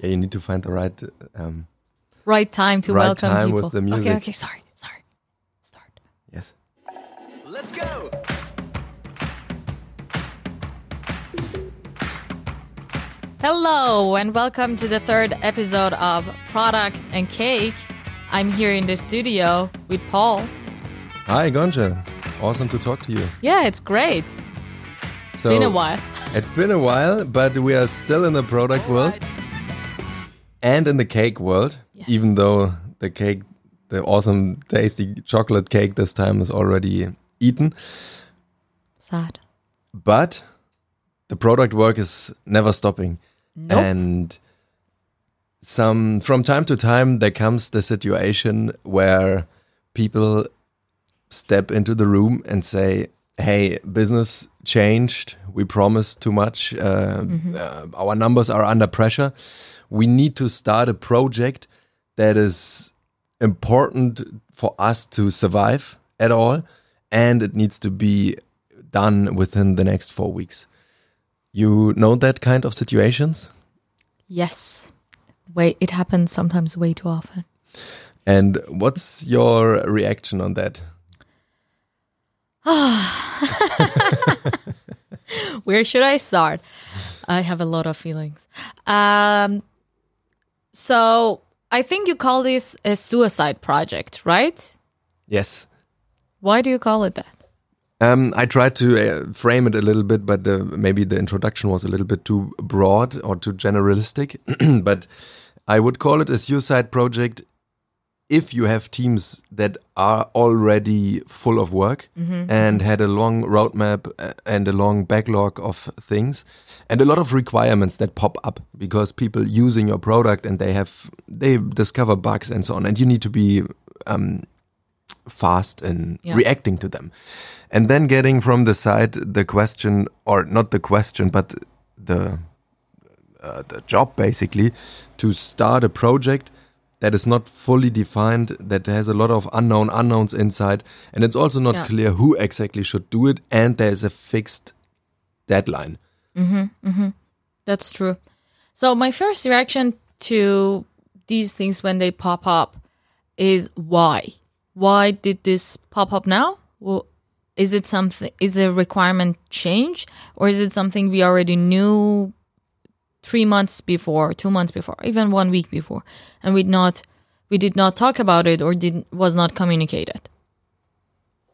Yeah, you need to find the right. Um, right time to Right welcome time people. with the Okay, okay, sorry, sorry. Start. yes. Let's go! Hello and welcome to the third episode of Product and Cake. I'm here in the studio with Paul. Hi, Ghonche. Awesome to talk to you. Yeah, it's great. So Been a while. It's been a while, but we are still in the product world and in the cake world. Yes. Even though the cake, the awesome, tasty chocolate cake this time is already eaten, Sad. but the product work is never stopping. Nope. And some from time to time there comes the situation where people step into the room and say, "Hey, business changed. We promised too much. Uh, uh, our numbers are under pressure. We need to start a project that is important for us to survive at all, and it needs to be done within the next four weeks." You know that kind of situations? Yes. Wait, it happens sometimes way too often. And what's your reaction on that? Where should I start? I have a lot of feelings. Um, so I think you call this a suicide project, right? Yes. Why do you call it that? Um, I tried to uh, frame it a little bit, but uh, maybe the introduction was a little bit too broad or too generalistic. but I would call it a suicide project if you have teams that are already full of work and had a long roadmap uh, and a long backlog of things and a lot of requirements that pop up because people using your product and they have they discover bugs and so on and you need to be um, fast in Yeah. reacting to them. And then getting from the side the question or not the question but the uh, the job basically to start a project that is not fully defined that has a lot of unknown unknowns inside and it's also not Yeah. clear who exactly should do it and there's a fixed deadline mm-hmm, mm-hmm. That's true. So my first reaction to these things when they pop up is why? Why did this pop up now? Well, is it something? Is the requirement change, or is it something we already knew three months before, two months before, even one week before, and we not we did not talk about it or did was not communicated?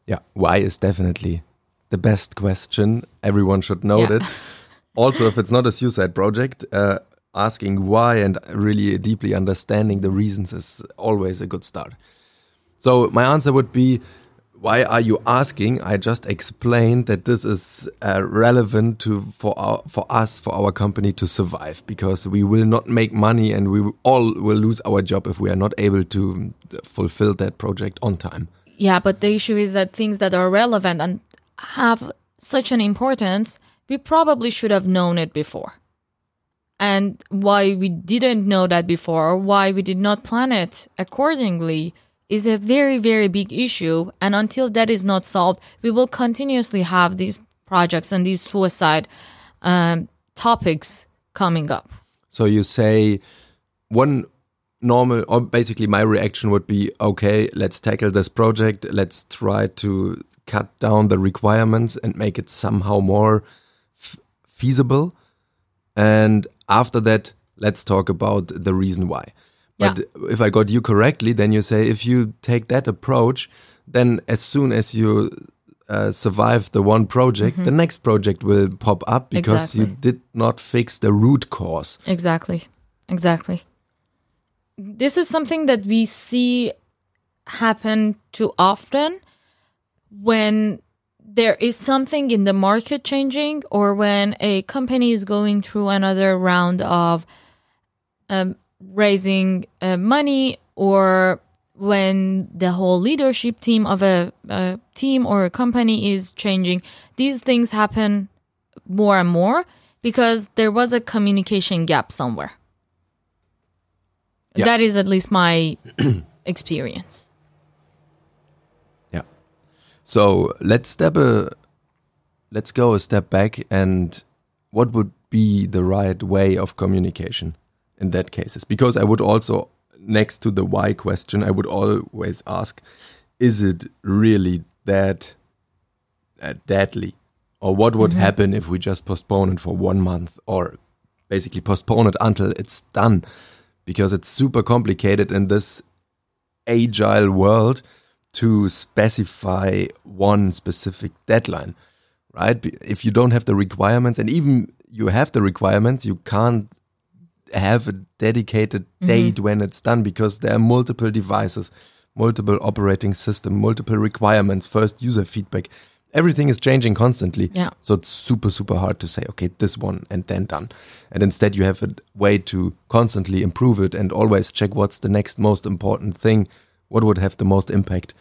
yeah why is definitely the best question everyone should know Yeah. that also if it's not a suicide project uh, asking why and really deeply understanding the reasons is always a good start so my answer would be why are you asking i just explained that this is uh, relevant to for our for us for our company to survive because we will not make money and we all will lose our job if we are not able to fulfill that project on time Yeah, but the issue is that things that are relevant and have such an importance, we probably should have known it before. And why we didn't know that before, or why we did not plan it accordingly, is a very, very big issue. And until that is not solved, we will continuously have these projects and these suicide um, topics coming up. So you say one normal, or basically my reaction would be, okay, let's tackle this project. Let's try to cut down the requirements and make it somehow more feasible. And after that, let's talk about the reason why. But if I got you correctly, then you say if you take that approach, then as soon as you uh, survive the one project, the next project will pop up because you did not fix the root cause. Exactly. Exactly. This is something that we see happen too often when there is something in the market changing or when a company is going through another round of um, raising uh, money or when the whole leadership team of a, a team or a company is changing these things happen more and more because there was a communication gap somewhere Yeah. that is at least my experience Yeah. So let's step a let's go a step back and what would be the right way of communication in that cases? Because I would also, next to the why question, I would always ask, is it really that uh, deadly? Or what would happen if we just postpone it for one month or basically postpone it until it's done? Because it's super complicated in this agile world to specify one specific deadline, right? If you don't have the requirements, and even you have the requirements, you can't have a dedicated mm-hmm. date when it's done because there are multiple devices, multiple operating system, multiple requirements, first user feedback. Everything is changing constantly. Yeah. So it's super, super hard to say, okay, this one and then done. And instead, you have a way to constantly improve it and always check what's the next most important thing, what would have the most impact.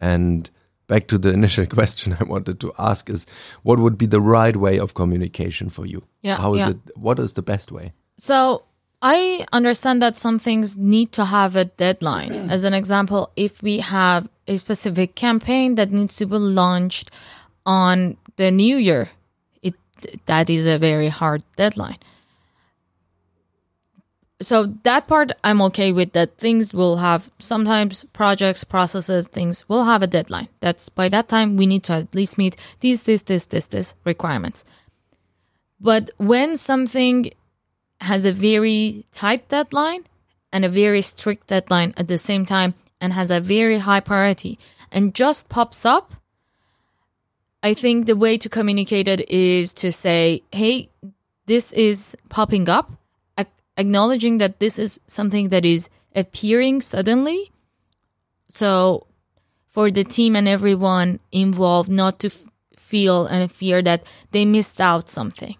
And back to the initial question I wanted to ask is what would be the right way of communication for you? Yeah, How is yeah. it? What is the best way? So I understand that some things need to have a deadline. As an example, if we have a specific campaign that needs to be launched on the new year, it that is a very hard deadline. So that part I'm okay with that things will have sometimes projects, processes, things will have a deadline. That's by that time we need to at least meet these, this, this, this, this requirements. But when something has a very tight deadline and a very strict deadline at the same time and has a very high priority and just pops up, I think the way to communicate it is to say, hey, this is popping up, ac- acknowledging that this is something that is appearing suddenly. So, for the team and everyone involved, not to f- feel and fear that they missed out something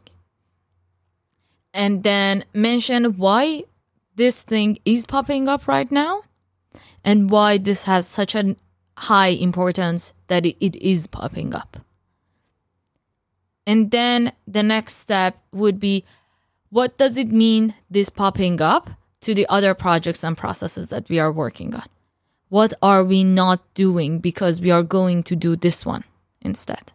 and then mention why this thing is popping up right now and why this has such a high importance that it, is popping up. And then the next step would be what does it mean this popping up to the other projects and processes that we are working on? What are we not doing because we are going to do this one instead?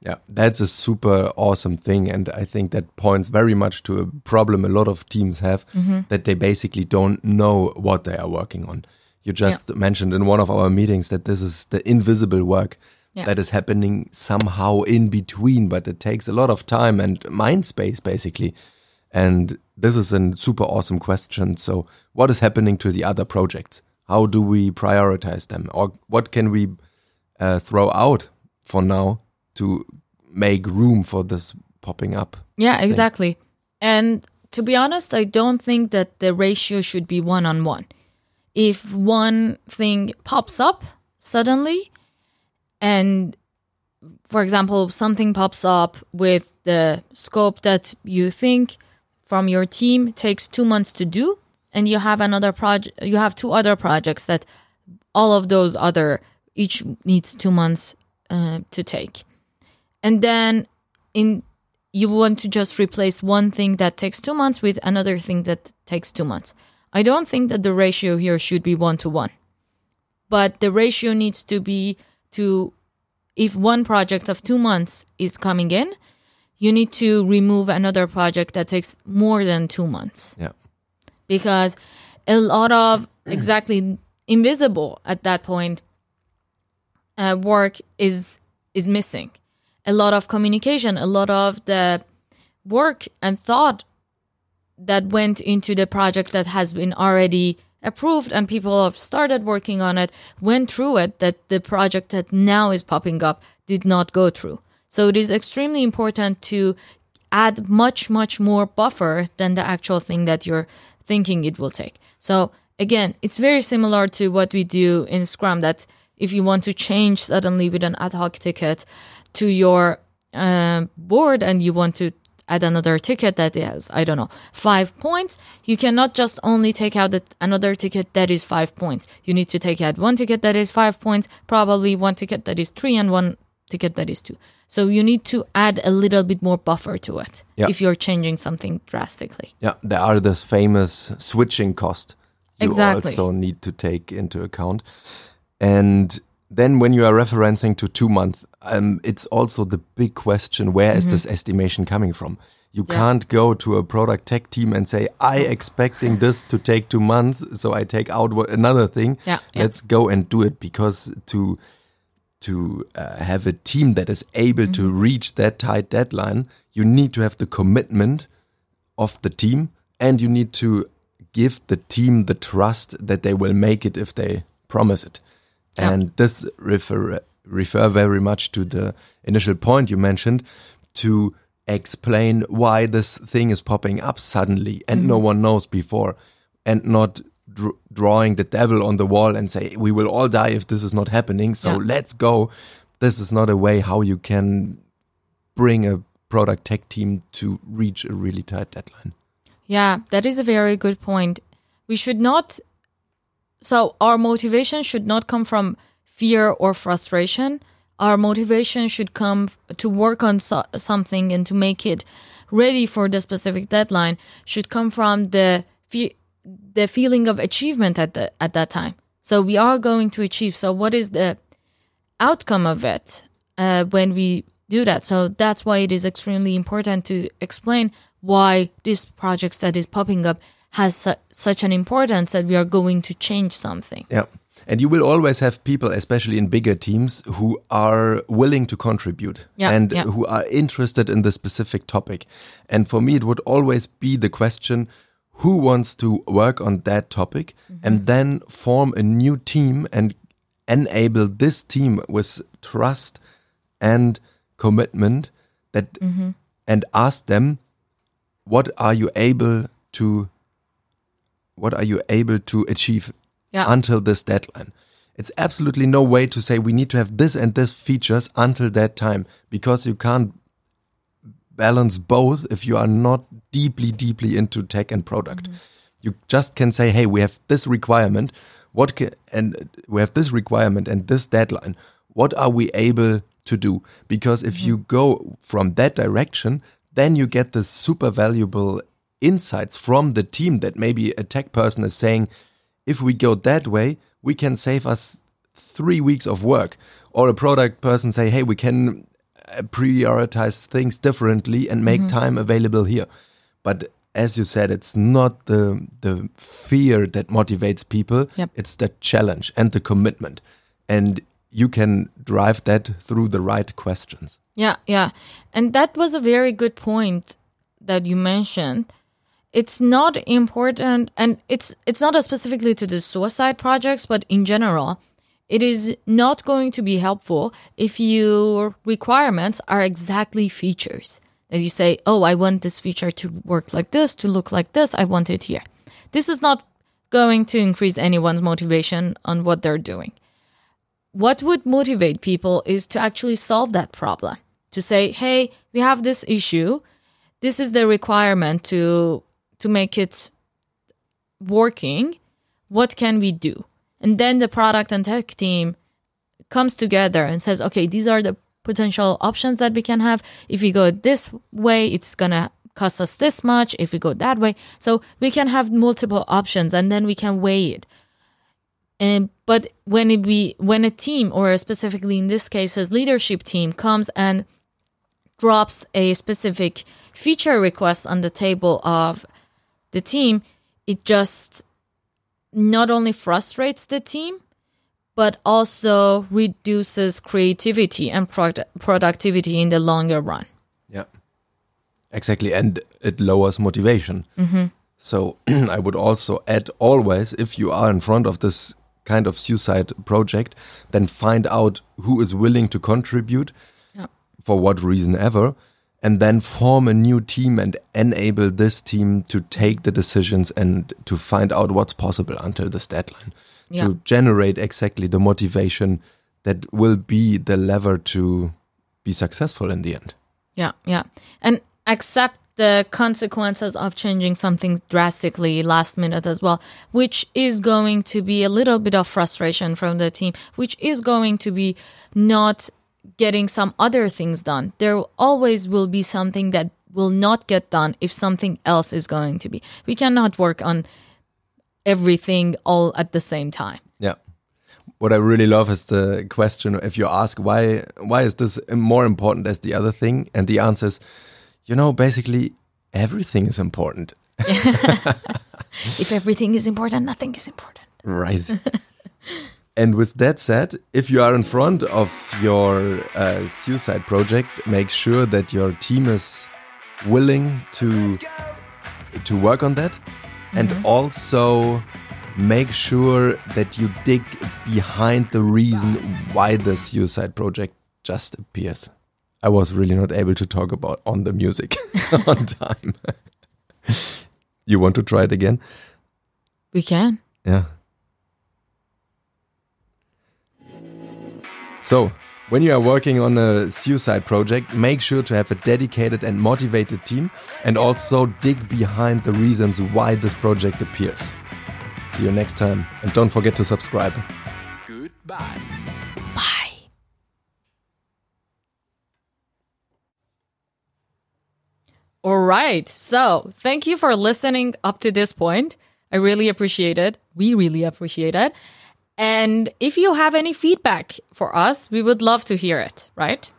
Yeah, that's a super awesome thing. And I think that points very much to a problem a lot of teams have Mm-hmm. that they basically don't know what they are working on. You just mentioned in one of our meetings that this is the invisible work Yeah. that is happening somehow in between, but it takes a lot of time and mind space basically. And this is a super awesome question. So, what is happening to the other projects? How do we prioritize them? Or what can we uh, throw out for now to make room for this popping up? Yeah, exactly. And to be honest, I don't think that the ratio should be one on one. If one thing pops up suddenly, and for example, something pops up with the scope that you think from your team takes two months to do, and you have another project, you have two other projects that all of those other each needs two months uh, to take and then in you want to just replace one thing that takes two months with another thing that takes two months. I don't think that the ratio here should be one to one. But the ratio needs to be to if one project of two months is coming in you need to remove another project that takes more than two months. Yeah. because a lot of exactly invisible at that point uh, work is is missing a lot of communication a lot of the work and thought that went into the project that has been already approved and people have started working on it went through it that the project that now is popping up did not go through. So it is extremely important to add much much more buffer than the actual thing that you're thinking it will take. So again it's very similar to what we do in scrum that if you want to change suddenly with an ad hoc ticket to your um, board and you want to add another ticket that has i don't know five points you cannot just only take out the, another ticket that is five points you need to take out one ticket that is five points probably one ticket that is three and one ticket that is two so you need to add a little bit more buffer to it Yeah. if you're changing something drastically Yeah, there are this famous switching cost you Exactly. also need to take into account. And then when you are referencing to two months, um, it's also the big question, where is Mm-hmm. this estimation coming from? You Yeah. can't go to a product tech team and say, "I expecting this to take two months, so I take out another thing. Yeah, yeah. Let's go and do it." Because to to uh, have a team that is able to Mm-hmm. reach that tight deadline, you need to have the commitment of the team, and you need to give the team the trust that they will make it if they promise it. Yeah. And this refer refer very much to the initial point you mentioned to explain why this thing is popping up suddenly and no mm-hmm. one knows before and not dr- drawing the devil on the wall and say we will all die if this is not happening so Yeah. let's go this is not a way how you can bring a product tech team to reach a really tight deadline Yeah, that is a very good point. We should not. So, our motivation should not come from fear or frustration. Our motivation should come to work on so- something and to make it ready for the specific deadline. Should come from the fe- the feeling of achievement at the at that time. So we are going to achieve. So what is the outcome of it uh, when we do that. So that's why it is extremely important to explain why this project that is popping up has su- such an importance that we are going to change something. Yeah. And you will always have people, especially in bigger teams, who are willing to contribute Yeah, and yeah. who are interested in the specific topic. And for me, it would always be the question who wants to work on that topic Mm-hmm. and then form a new team and enable this team with trust and commitment that Mm-hmm. and ask them what are you able to what are you able to achieve Yeah. until this deadline. It's absolutely no way to say we need to have this and this features until that time because you can't balance both if you are not deeply, deeply into tech and product. Mm-hmm. You just can say, hey, we have this requirement, what can, and uh, we have this requirement and this deadline. What are we able to do? Because if mm-hmm. you go from that direction, then you get the super valuable insights from the team that maybe a tech person is saying, if we go that way, we can save us three weeks of work. Or a product person say, hey, we can uh, prioritize things differently and make time available here. But as you said, it's not the the fear that motivates people. Yep. It's the challenge and the commitment. And you can drive that through the right questions. Yeah, yeah. And that was a very good point that you mentioned. It's not important and it's it's not specifically to the suicide projects, but in general, it is not going to be helpful if your requirements are exactly features. That you say, "Oh, I want this feature to work like this, to look like this. I want it here." This is not going to increase anyone's motivation on what they're doing what would motivate people is to actually solve that problem to say hey we have this issue this is the requirement to to make it working what can we do? And then the product and tech team comes together and says okay these are the potential options that we can have. If we go this way it's gonna cost us this much. If we go that way so we can have multiple options and then we can weigh it. And but when it be when a team or specifically in this case as leadership team comes and drops a specific feature request on the table of the team, it just not only frustrates the team but also reduces creativity and product productivity in the longer run. Yeah, exactly, and it lowers motivation. Mm-hmm. So I would also add always, if you are in front of this kind of suicide project, then find out who is willing to contribute Yeah. for what reason ever, and then form a new team and enable this team to take the decisions and to find out what's possible until this deadline. Yeah. To generate exactly the motivation that will be the lever to be successful in the end. Yeah, yeah. And accept the consequences of changing something drastically last minute as well, which is going to be a little bit of frustration from the team, which is going to be not getting some other things done. There always will be something that will not get done if something else is going to be. We cannot work on everything all at the same time. Yeah. What I really love is the question if you ask why why is this more important as the other thing and the answer is you know, basically everything is important. If everything is important, nothing is important. Right. and with that said, if you are in front of your uh, suicide project, make sure that your team is willing to to work on that, and also make sure that you dig behind the reason why the suicide project just appears. I was really not able to talk about on the music on time. you want to try it again? We can. Yeah. So, when you are working on a suicide project, make sure to have a dedicated and motivated team and also dig behind the reasons why this project appears. See you next time and don't forget to subscribe. Goodbye. Bye. All right. So, thank you for listening up to this point. I really appreciate it. We really appreciate it. And if you have any feedback for us, we would love to hear it, right?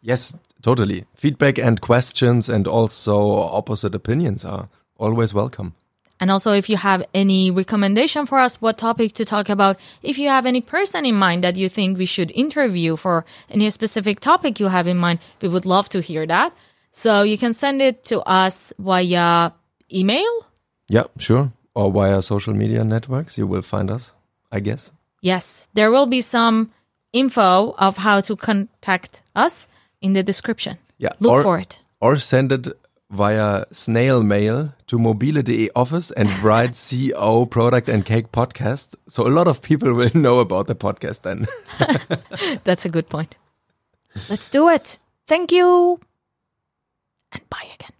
Yes, totally. Feedback and questions and also opposite opinions are always welcome. And also, if you have any recommendation for us, what topic to talk about, if you have any person in mind that you think we should interview for any specific topic you have in mind, we would love to hear that. So you can send it to us via email. Yeah, sure. Or via social media networks, you will find us, I guess. Yes, there will be some info of how to contact us in the description. Yeah. Look or, for it. Or send it via snail mail to mobile.de office and write CO product and cake podcast. So a lot of people will know about the podcast then. That's a good point. Let's do it. Thank you. And bye again.